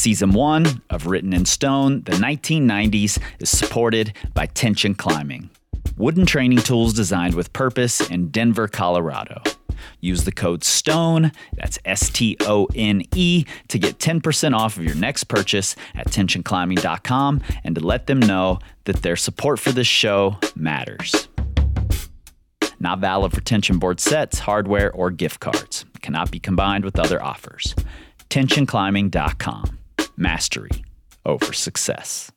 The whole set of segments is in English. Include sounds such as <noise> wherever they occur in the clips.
Season 1 of Written in Stone, the 1990s, is supported by Tension Climbing, wooden training tools designed with purpose in Denver, Colorado. Use the code STONE, that's S T O N E, to get 10% off of your next purchase at tensionclimbing.com and to let them know that their support for this show matters. Not valid for tension board sets, hardware, or gift cards. Cannot be combined with other offers. Tensionclimbing.com. Mastery over success.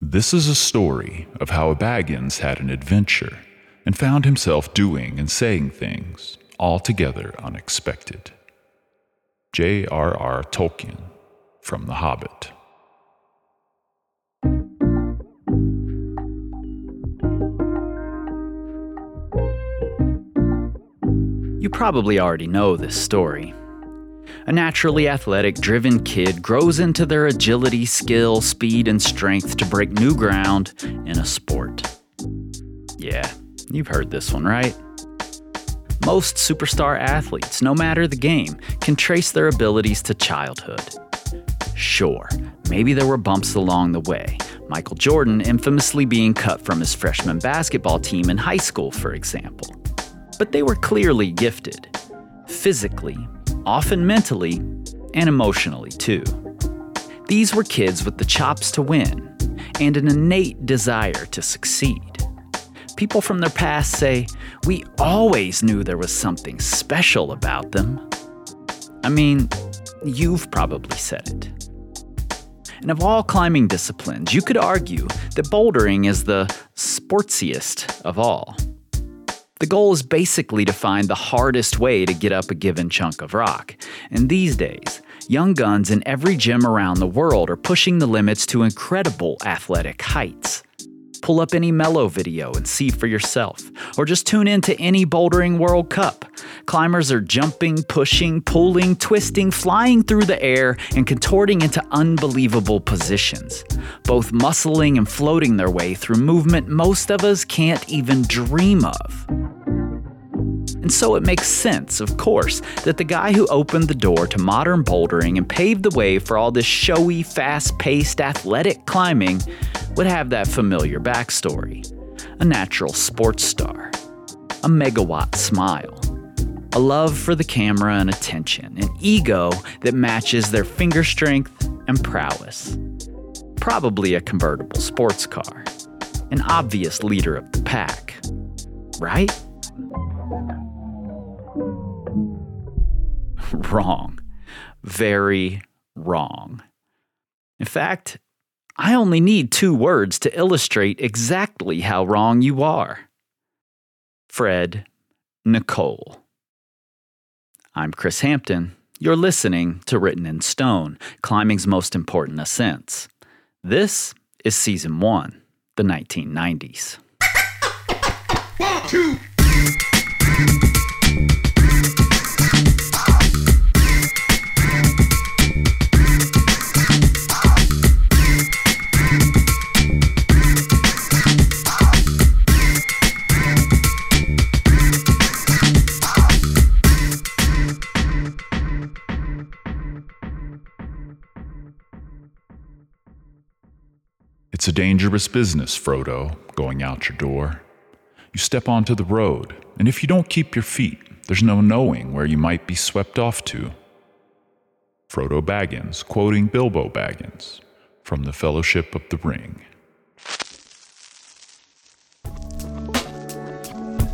This is a story of how a Baggins had an adventure and found himself doing and saying things altogether unexpected. J.R.R. Tolkien from The Hobbit. You probably already know this story. A naturally athletic, driven kid grows into their agility, skill, speed, and strength to break new ground in a sport. Yeah, you've heard this one, right? Most superstar athletes, no matter the game, can trace their abilities to childhood. Sure, maybe there were bumps along the way. Michael Jordan infamously being cut from his freshman basketball team in high school, for example but they were clearly gifted. Physically, often mentally, and emotionally too. These were kids with the chops to win and an innate desire to succeed. People from their past say, We always knew there was something special about them. I mean, you've probably said it. And of all climbing disciplines, you could argue that bouldering is the sportsiest of all. The goal is basically to find the hardest way to get up a given chunk of rock. And these days, young guns in every gym around the world are pushing the limits to incredible athletic heights. Pull up any Mellow video and see for yourself, or just tune in to any Bouldering World Cup. Climbers are jumping, pushing, pulling, twisting, flying through the air, and contorting into unbelievable positions, both muscling and floating their way through movement most of us can't even dream of. And so it makes sense, of course, that the guy who opened the door to modern bouldering and paved the way for all this showy, fast paced, athletic climbing would have that familiar backstory a natural sports star, a megawatt smile, a love for the camera and attention, an ego that matches their finger strength and prowess. Probably a convertible sports car, an obvious leader of the pack. Right? <laughs> wrong. Very wrong. In fact, I only need two words to illustrate exactly how wrong you are. Fred Nicole. I'm Kris Hampton. You're listening to Written in Stone, Climbing's Most Important Ascents. This is Season 1, the 1990s. One, two, It's a dangerous business, Frodo, going out your door. You step onto the road, and if you don't keep your feet, there's no knowing where you might be swept off to. Frodo Baggins, quoting Bilbo Baggins from The Fellowship of the Ring.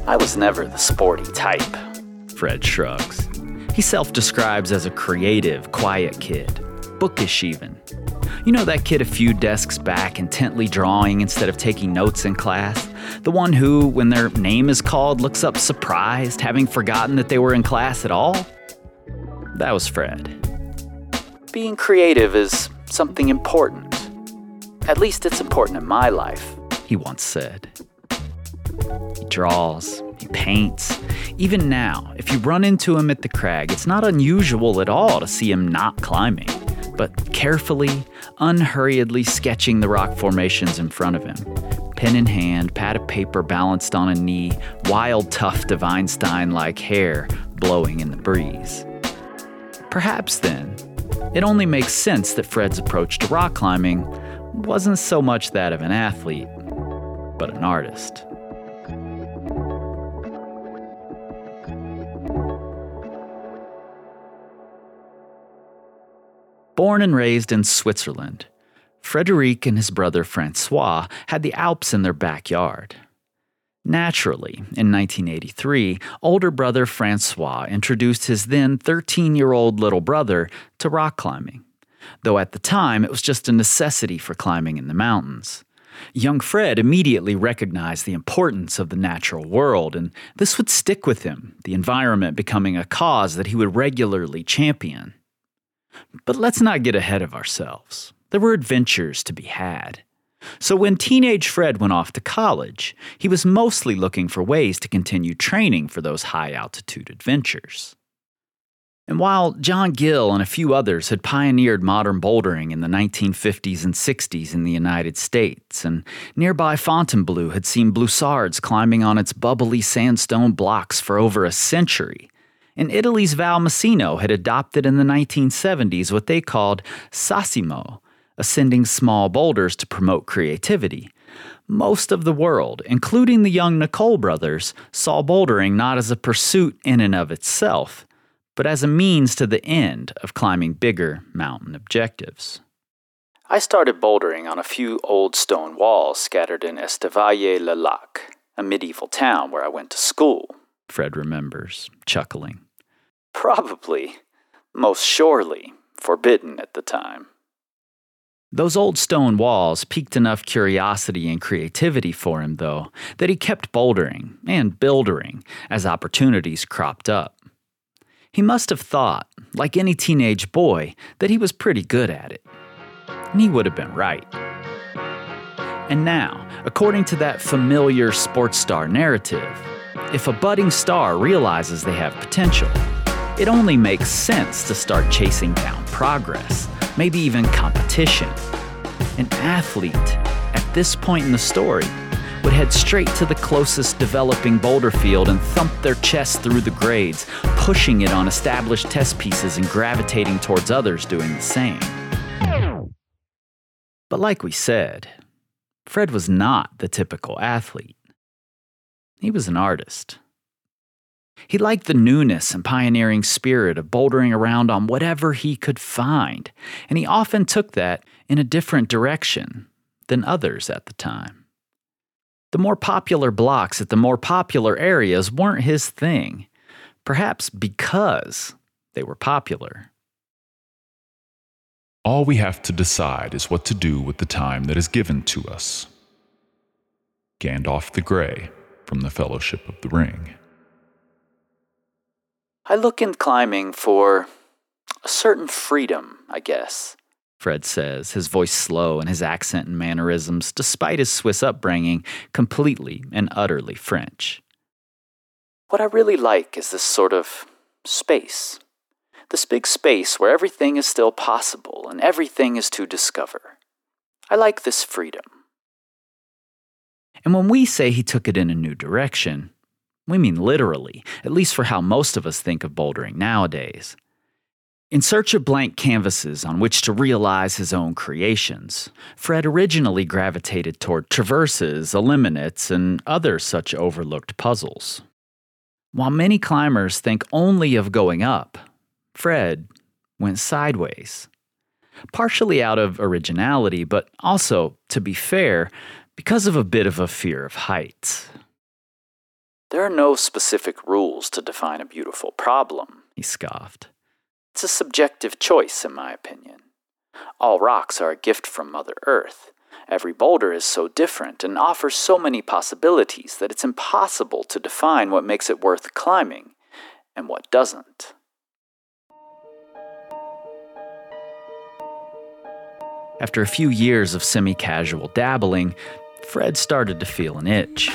I was never the sporty type, Fred shrugs. He self describes as a creative, quiet kid, bookish even, you know that kid a few desks back, intently drawing instead of taking notes in class? The one who, when their name is called, looks up surprised, having forgotten that they were in class at all? That was Fred. Being creative is something important. At least it's important in my life, he once said. He draws, he paints. Even now, if you run into him at the crag, it's not unusual at all to see him not climbing but carefully, unhurriedly sketching the rock formations in front of him, pen in hand, pad of paper balanced on a knee, wild tuft of Einstein like hair blowing in the breeze. Perhaps then, it only makes sense that Fred's approach to rock climbing wasn't so much that of an athlete, but an artist. Born and raised in Switzerland, Frederic and his brother Francois had the Alps in their backyard. Naturally, in 1983, older brother Francois introduced his then 13 year old little brother to rock climbing, though at the time it was just a necessity for climbing in the mountains. Young Fred immediately recognized the importance of the natural world, and this would stick with him, the environment becoming a cause that he would regularly champion. But let's not get ahead of ourselves. There were adventures to be had. So when teenage Fred went off to college, he was mostly looking for ways to continue training for those high altitude adventures. And while John Gill and a few others had pioneered modern bouldering in the 1950s and 60s in the United States, and nearby Fontainebleau had seen Bleausards climbing on its bubbly sandstone blocks for over a century, and Italy's Val Valmicino had adopted in the 1970s what they called Sassismo, ascending small boulders to promote creativity. Most of the world, including the young Nicole brothers, saw bouldering not as a pursuit in and of itself, but as a means to the end of climbing bigger mountain objectives. I started bouldering on a few old stone walls scattered in Estavayer-le-Lac, a medieval town where I went to school, Fred remembers, chuckling. Probably, most surely, forbidden at the time. Those old stone walls piqued enough curiosity and creativity for him, though, that he kept bouldering and buildering as opportunities cropped up. He must have thought, like any teenage boy, that he was pretty good at it. And he would have been right. And now, according to that familiar sports star narrative, if a budding star realizes they have potential, it only makes sense to start chasing down progress maybe even competition. An athlete, at this point in the story, would head straight to the closest developing boulder field and thump their chest through the grades, pushing it on established test pieces and gravitating towards others doing the same. But like we said, Fred was not the typical athlete. He was an artist. He liked the newness and pioneering spirit of bouldering around on whatever he could find, and he often took that in a different direction than others at the time. The more popular blocks at the more popular areas weren't his thing, perhaps because they were popular. All we have to decide is what to do with the time that is given to us. Gandalf the Grey from the Fellowship of the Ring. I look in climbing for a certain freedom, I guess. Fred says, his voice slow and his accent and mannerisms, despite his Swiss upbringing, completely and utterly French. What I really like is this sort of space. This big space where everything is still possible and everything is to discover. I like this freedom. And when we say he took it in a new direction, we mean literally, at least for how most of us think of bouldering nowadays. In search of blank canvases on which to realize his own creations, Fred originally gravitated toward traverses, eliminates, and other such overlooked puzzles. While many climbers think only of going up, Fred went sideways. Partially out of originality, but also, to be fair, because of a bit of a fear of heights. There are no specific rules to define a beautiful problem, he scoffed. It's a subjective choice, in my opinion. All rocks are a gift from Mother Earth. Every boulder is so different and offers so many possibilities that it's impossible to define what makes it worth climbing and what doesn't. After a few years of semi casual dabbling, Fred started to feel an itch.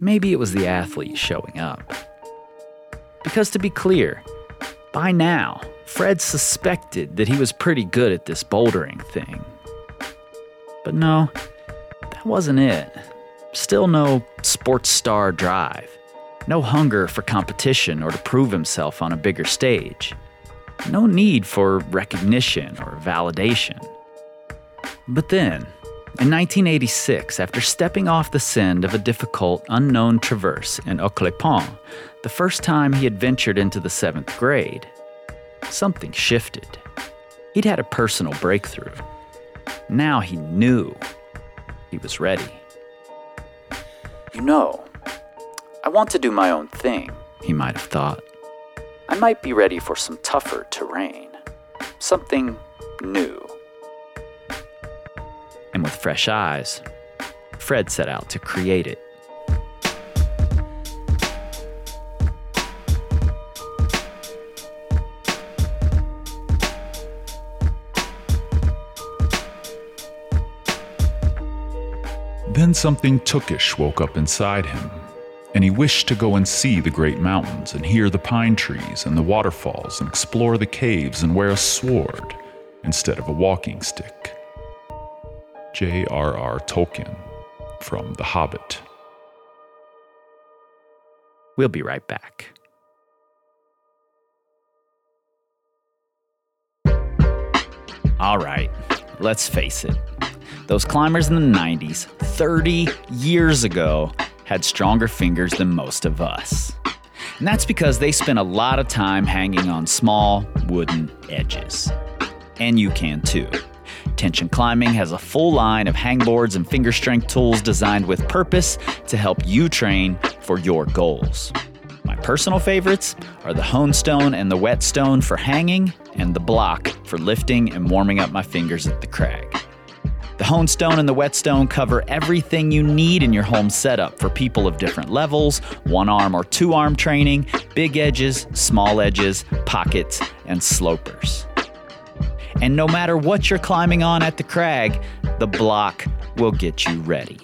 Maybe it was the athlete showing up. Because to be clear, by now, Fred suspected that he was pretty good at this bouldering thing. But no, that wasn't it. Still no sports star drive. No hunger for competition or to prove himself on a bigger stage. No need for recognition or validation. But then, in 1986, after stepping off the send of a difficult, unknown traverse in Oclepont, the first time he had ventured into the seventh grade, something shifted. He'd had a personal breakthrough. Now he knew he was ready. You know, I want to do my own thing, he might have thought. I might be ready for some tougher terrain, something new. And with fresh eyes, Fred set out to create it. Then something tookish woke up inside him, and he wished to go and see the great mountains and hear the pine trees and the waterfalls and explore the caves and wear a sword instead of a walking stick. J.R.R. Tolkien from The Hobbit. We'll be right back. All right, let's face it. Those climbers in the 90s, 30 years ago, had stronger fingers than most of us. And that's because they spent a lot of time hanging on small wooden edges. And you can too. Tension Climbing has a full line of hangboards and finger strength tools designed with purpose to help you train for your goals. My personal favorites are the hone stone and the whetstone for hanging, and the block for lifting and warming up my fingers at the crag. The hone stone and the whetstone cover everything you need in your home setup for people of different levels, one arm or two arm training, big edges, small edges, pockets, and slopers. And no matter what you're climbing on at the crag, the block will get you ready.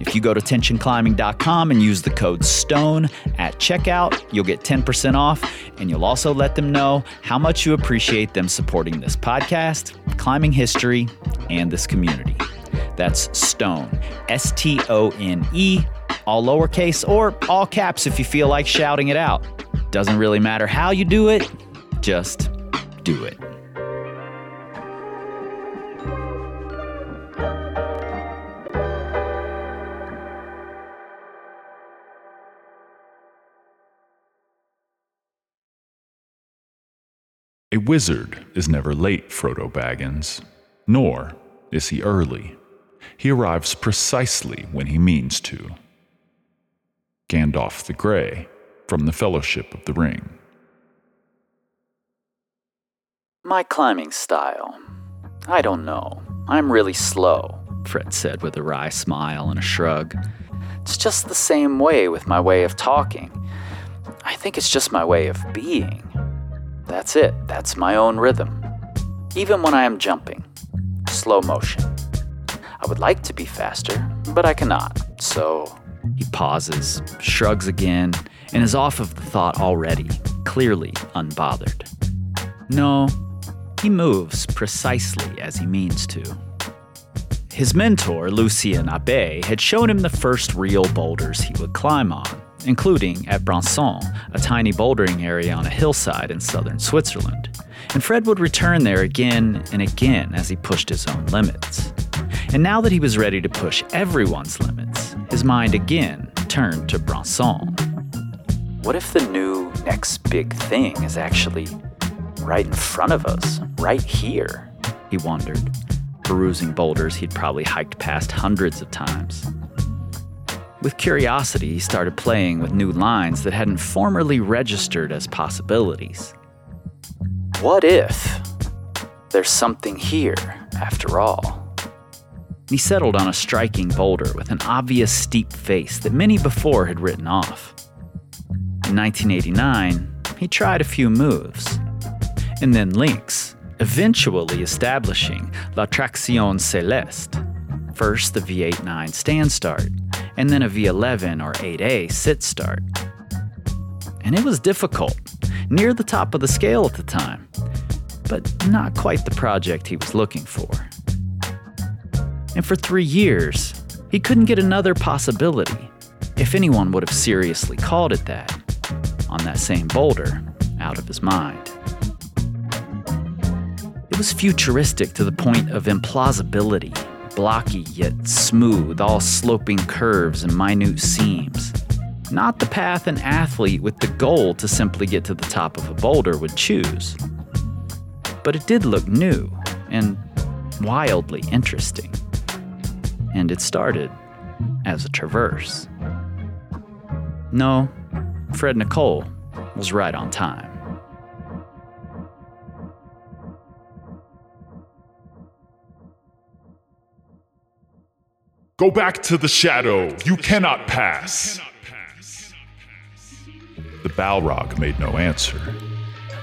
If you go to tensionclimbing.com and use the code STONE at checkout, you'll get 10% off, and you'll also let them know how much you appreciate them supporting this podcast, climbing history, and this community. That's STONE, S T O N E, all lowercase or all caps if you feel like shouting it out. Doesn't really matter how you do it, just do it. Wizard is never late, Frodo Baggins, nor is he early. He arrives precisely when he means to. Gandalf the Grey from the Fellowship of the Ring. My climbing style. I don't know. I'm really slow, Fred said with a wry smile and a shrug. It's just the same way with my way of talking. I think it's just my way of being. That's it, that's my own rhythm. Even when I am jumping, slow motion. I would like to be faster, but I cannot, so. He pauses, shrugs again, and is off of the thought already, clearly unbothered. No, he moves precisely as he means to. His mentor, Lucien Abbé, had shown him the first real boulders he would climb on, including at Branson, a tiny bouldering area on a hillside in southern Switzerland. And Fred would return there again and again as he pushed his own limits. And now that he was ready to push everyone's limits, his mind again turned to Branson. What if the new next big thing is actually right in front of us, right here? He wondered, perusing boulders he'd probably hiked past hundreds of times. With curiosity, he started playing with new lines that hadn't formerly registered as possibilities. What if there's something here after all? He settled on a striking boulder with an obvious steep face that many before had written off. In 1989, he tried a few moves, and then links, eventually establishing La Traction Céleste. First, the V8 9 stand start, and then a V11 or 8A sit start. And it was difficult, near the top of the scale at the time, but not quite the project he was looking for. And for three years, he couldn't get another possibility, if anyone would have seriously called it that, on that same boulder, out of his mind. It was futuristic to the point of implausibility, blocky yet smooth, all sloping curves and minute seams. Not the path an athlete with the goal to simply get to the top of a boulder would choose. But it did look new and wildly interesting. And it started as a traverse. No, Fred Nicole was right on time. Go back to the shadow. You cannot pass. The Balrog made no answer.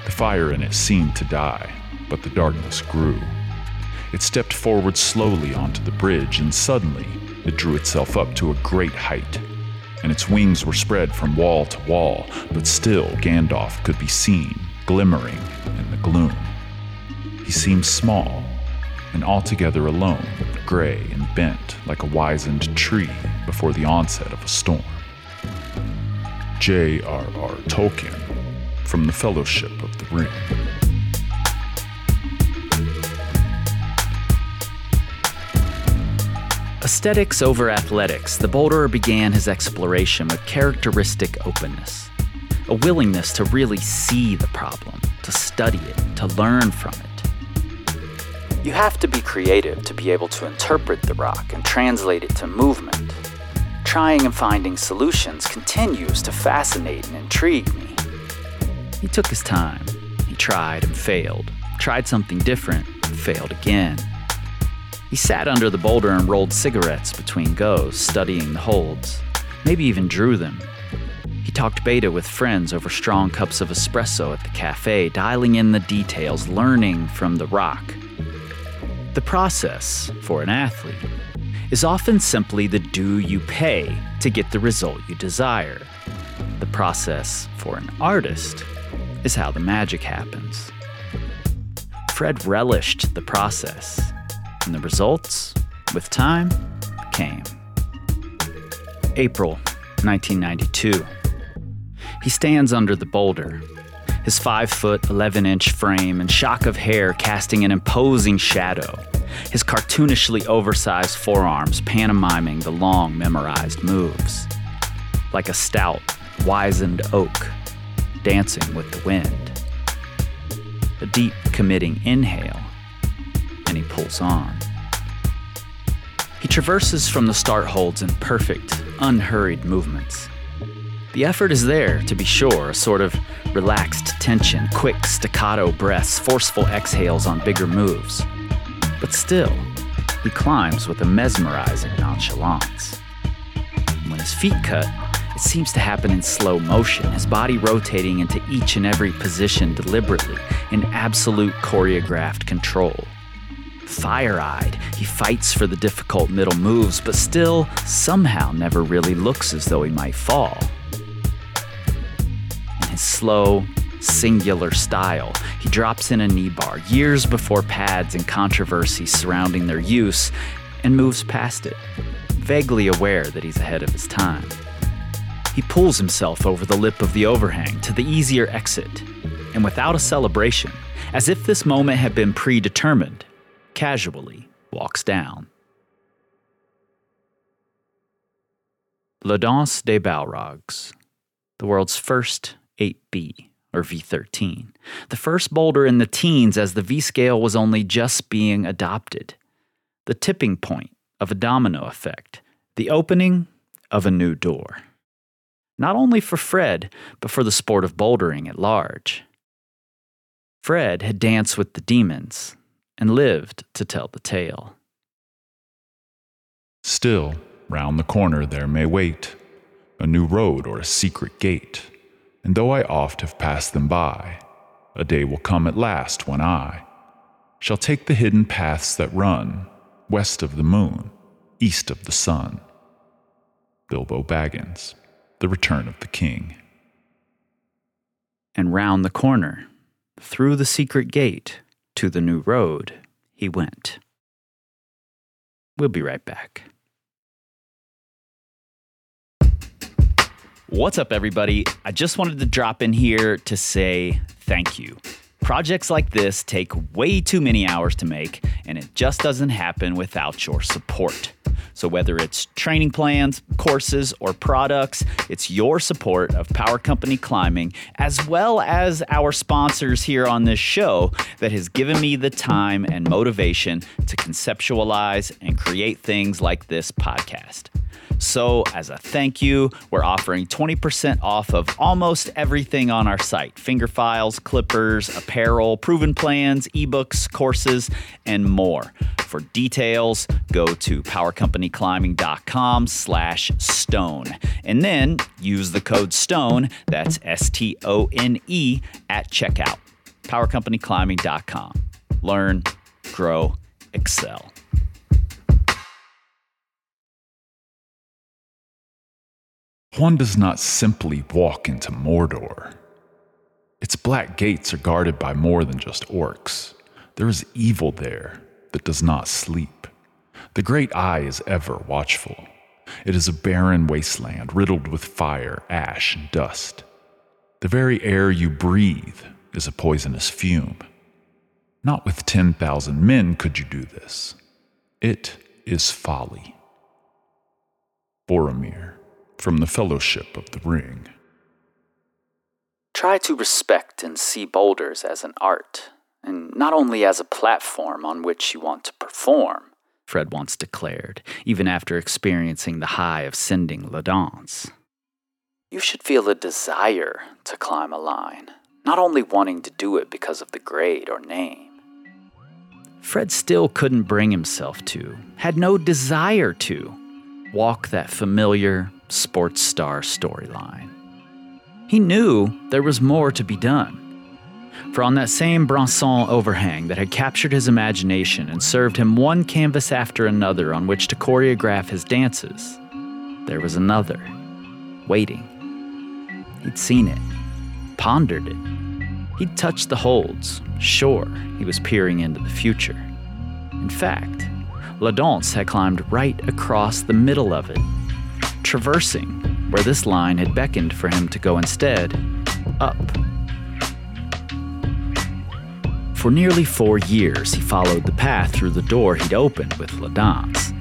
The fire in it seemed to die, but the darkness grew. It stepped forward slowly onto the bridge, and suddenly it drew itself up to a great height. And its wings were spread from wall to wall, but still Gandalf could be seen, glimmering in the gloom. He seemed small and altogether alone, gray and bent like a wizened tree before the onset of a storm. J.R.R. Tolkien from the Fellowship of the Ring. Aesthetics over athletics, the boulderer began his exploration with characteristic openness. A willingness to really see the problem, to study it, to learn from it. You have to be creative to be able to interpret the rock and translate it to movement. Trying and finding solutions continues to fascinate and intrigue me. He took his time. He tried and failed, tried something different, and failed again. He sat under the boulder and rolled cigarettes between goes, studying the holds, maybe even drew them. He talked beta with friends over strong cups of espresso at the cafe, dialing in the details, learning from the rock. The process, for an athlete, is often simply the due you pay to get the result you desire. The process, for an artist, is how the magic happens. Fred relished the process and the results, with time, came. April 1992. He stands under the boulder, his 5 foot 11 inch frame and shock of hair casting an imposing shadow, his cartoonishly oversized forearms pantomiming the long memorized moves. Like a stout, wizened oak dancing with the wind. A deep, committing inhale and he pulls on. He traverses from the start holds in perfect, unhurried movements. The effort is there, to be sure, a sort of relaxed tension, quick staccato breaths, forceful exhales on bigger moves. But still, he climbs with a mesmerizing nonchalance. When his feet cut, it seems to happen in slow motion, his body rotating into each and every position deliberately, in absolute choreographed control. Fire eyed, he fights for the difficult middle moves, but still somehow never really looks as though he might fall. Slow, singular style, he drops in a knee bar years before pads and controversy surrounding their use and moves past it, vaguely aware that he's ahead of his time. He pulls himself over the lip of the overhang to the easier exit, and without a celebration, as if this moment had been predetermined, casually walks down. La Danse des Balrogs, the world's first 8B, or V13, the first boulder in the teens as the V scale was only just being adopted, the tipping point of a domino effect, the opening of a new door. Not only for Fred, but for the sport of bouldering at large. Fred had danced with the demons, and lived to tell the tale. Still, round the corner there may wait a new road or a secret gate, and though I oft have passed them by, a day will come at last when I shall take the hidden paths that run west of the moon, east of the sun. Bilbo Baggins, The Return of the King. And round the corner, through the secret gate, to the new road he went. We'll be right back. What's up, everybody? I just wanted to drop in here to say thank you. Projects like this take way too many hours to make, and it just doesn't happen without your support. So, whether it's training plans, courses, or products, it's your support of Power Company Climbing, as well as our sponsors here on this show, that has given me the time and motivation to conceptualize and create things like this podcast. So, as a thank you, we're offering 20% off of almost everything on our site finger files, clippers, apparel, proven plans, ebooks, courses, and more. For details, go to powercompanyclimbing.com slash stone. And then use the code STONE, that's S T O N E, at checkout. Powercompanyclimbing.com. Learn, grow, excel. One does not simply walk into Mordor. Its black gates are guarded by more than just orcs. There is evil there that does not sleep. The great eye is ever watchful. It is a barren wasteland riddled with fire, ash, and dust. The very air you breathe is a poisonous fume. Not with 10,000 men could you do this. It is folly. Boromir from the Fellowship of the Ring. Try to respect and see boulders as an art, and not only as a platform on which you want to perform, Fred once declared, even after experiencing the high of sending La Danse. You should feel a desire to climb a line, not only wanting to do it because of the grade or name. Fred still couldn't bring himself to, had no desire to, walk that familiar, sports star storyline. He knew there was more to be done. For on that same Branson overhang that had captured his imagination and served him one canvas after another on which to choreograph his dances, there was another, waiting. He'd seen it, pondered it. He'd touched the holds, sure he was peering into the future. In fact, La Danse had climbed right across the middle of it traversing where this line had beckoned for him to go instead up. For nearly four years, he followed the path through the door he'd opened with La Danse,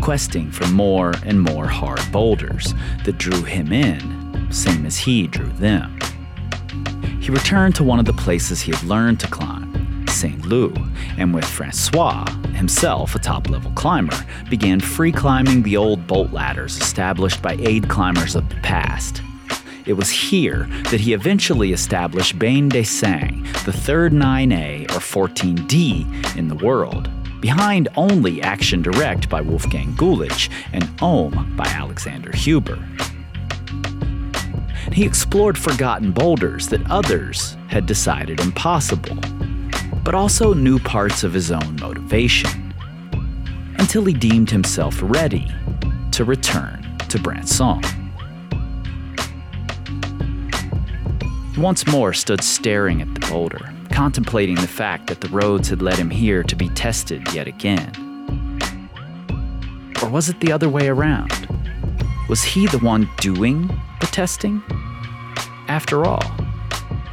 questing for more and more hard boulders that drew him in, same as he drew them. He returned to one of the places he had learned to climb, St. Loup, and with Francois, himself a top level climber, began free climbing the old bolt ladders established by aid climbers of the past. It was here that he eventually established Bain de Sang, the third 9A or 14D in the world, behind only Action Directe by Wolfgang Güllich and Om by Alexander Huber. He explored forgotten boulders that others had decided impossible but also new parts of his own motivation, until he deemed himself ready to return to Branson. Once more stood staring at the boulder, contemplating the fact that the roads had led him here to be tested yet again. Or was it the other way around? Was he the one doing the testing? After all,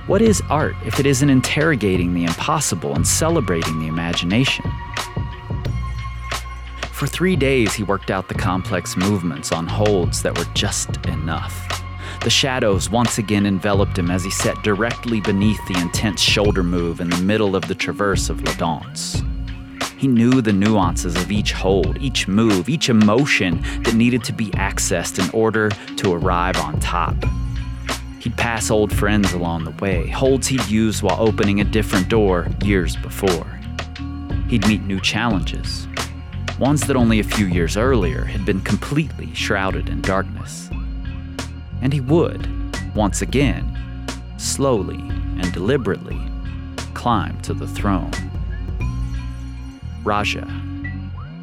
what is art if it isn't interrogating the impossible and celebrating the imagination? For three days, he worked out the complex movements on holds that were just enough. The shadows once again enveloped him as he sat directly beneath the intense shoulder move in the middle of the traverse of La Danse. He knew the nuances of each hold, each move, each emotion that needed to be accessed in order to arrive on top. He'd pass old friends along the way, holds he'd used while opening a different door years before. He'd meet new challenges, ones that only a few years earlier had been completely shrouded in darkness. And he would, once again, slowly and deliberately, climb to the throne. Radja,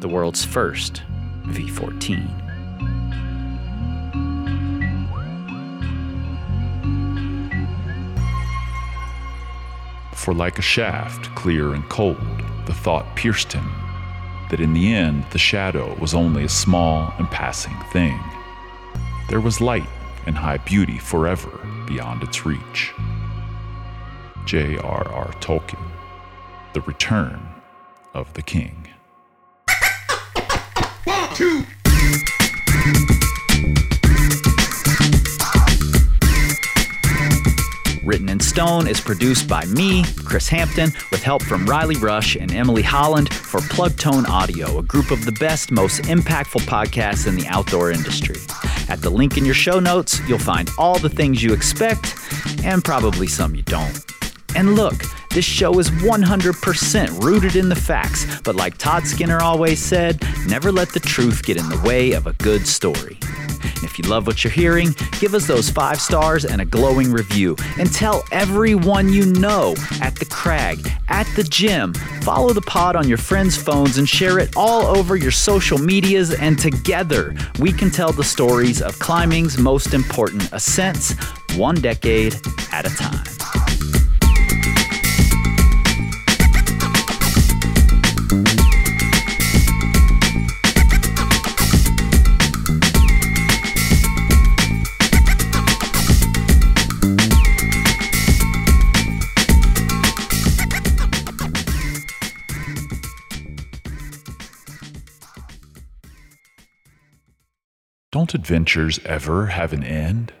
the world's first V 14. For like a shaft, clear and cold, the thought pierced him that in the end the shadow was only a small and passing thing. There was light and high beauty forever beyond its reach. J.R.R. Tolkien, The Return of the King. One, two. Written in Stone is produced by me, Kris Hampton, with help from Riley Rush and Emily Holland for Plugtone Audio, a group of the best, most impactful podcasts in the outdoor industry. The link in your show notes, you'll find all the things you expect and probably some you don't. And look, this show is 100% rooted in the facts, but like Todd Skinner always said, never let the truth get in the way of a good story. If you love what you're hearing, give us those five stars and a glowing review. And tell everyone you know at the crag, at the gym. Follow the pod on your friends' phones and share it all over your social medias. And together, we can tell the stories of climbing's most important ascents, one decade at a time. Don't adventures ever have an end?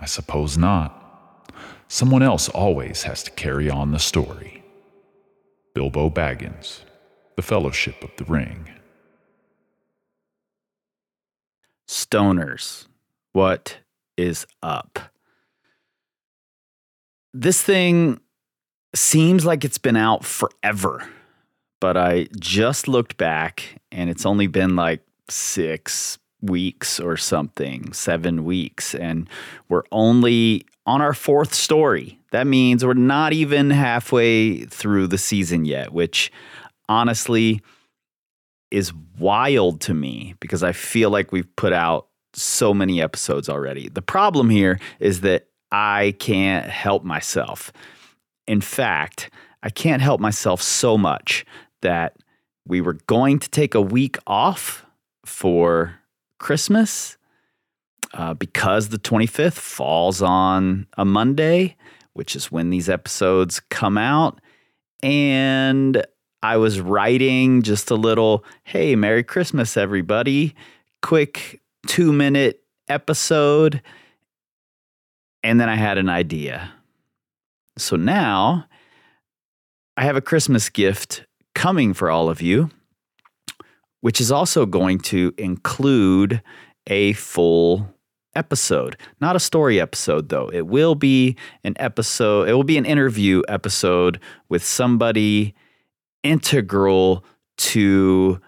I suppose not. Someone else always has to carry on the story. Bilbo Baggins, The Fellowship of the Ring. Stoners, what is up? This thing seems like it's been out forever, but I just looked back and it's only been like six, weeks or something, seven weeks, and we're only on our fourth story. That means we're not even halfway through the season yet, which honestly is wild to me because I feel like we've put out so many episodes already. The problem here is that I can't help myself. In fact, I can't help myself so much that we were going to take a week off for Christmas uh, because the 25th falls on a Monday, which is when these episodes come out. And I was writing just a little, hey, Merry Christmas, everybody. Quick two minute episode. And then I had an idea. So now I have a Christmas gift coming for all of you which is also going to include a full episode. Not a story episode, though. It will be an episode, it will be an interview episode with somebody integral to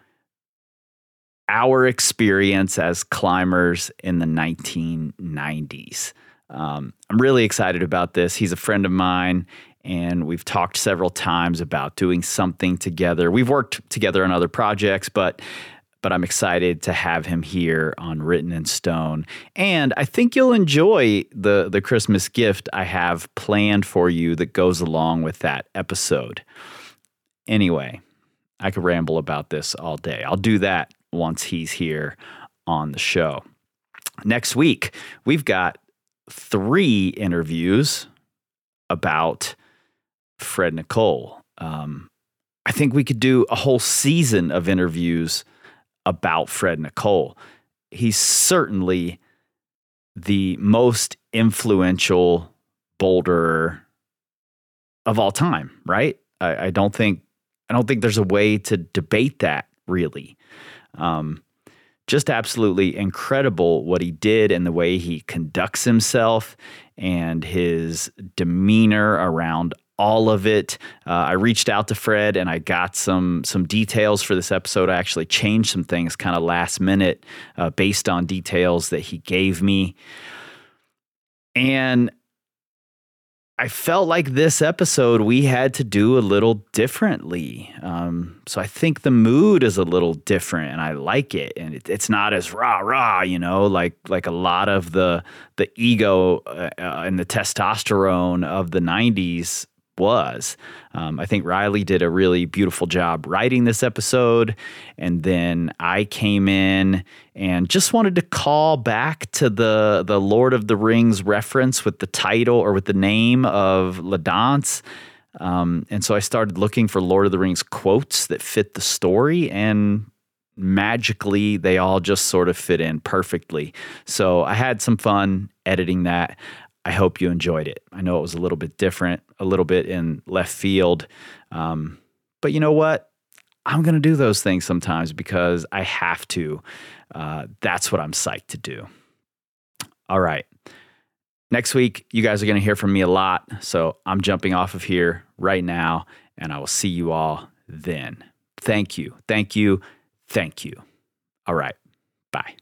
our experience as climbers in the 1990s. Um, I'm really excited about this. He's a friend of mine and we've talked several times about doing something together. We've worked together on other projects, but but I'm excited to have him here on Written in Stone. And I think you'll enjoy the the Christmas gift I have planned for you that goes along with that episode. Anyway, I could ramble about this all day. I'll do that once he's here on the show. Next week, we've got three interviews about Fred Nicole. Um, I think we could do a whole season of interviews about Fred Nicole. He's certainly the most influential boulderer of all time, right? I, I, don't think I don't think there's a way to debate that really. Um, just absolutely incredible what he did and the way he conducts himself and his demeanor around all of it. Uh, I reached out to Fred and I got some some details for this episode. I actually changed some things kind of last minute uh, based on details that he gave me, and I felt like this episode we had to do a little differently. Um, so I think the mood is a little different, and I like it. And it, it's not as rah rah, you know, like like a lot of the the ego uh, uh and the testosterone of the '90s was. Um, I think Riley did a really beautiful job writing this episode. And then I came in and just wanted to call back to the, the Lord of the Rings reference with the title or with the name of La Danse. Um, and so I started looking for Lord of the Rings quotes that fit the story, and magically they all just sort of fit in perfectly. So I had some fun editing that. I hope you enjoyed it. I know it was a little bit different, a little bit in left field. Um, but you know what? I'm going to do those things sometimes because I have to. Uh, that's what I'm psyched to do. All right. Next week, you guys are going to hear from me a lot. So I'm jumping off of here right now, and I will see you all then. Thank you. Thank you. Thank you. All right. Bye.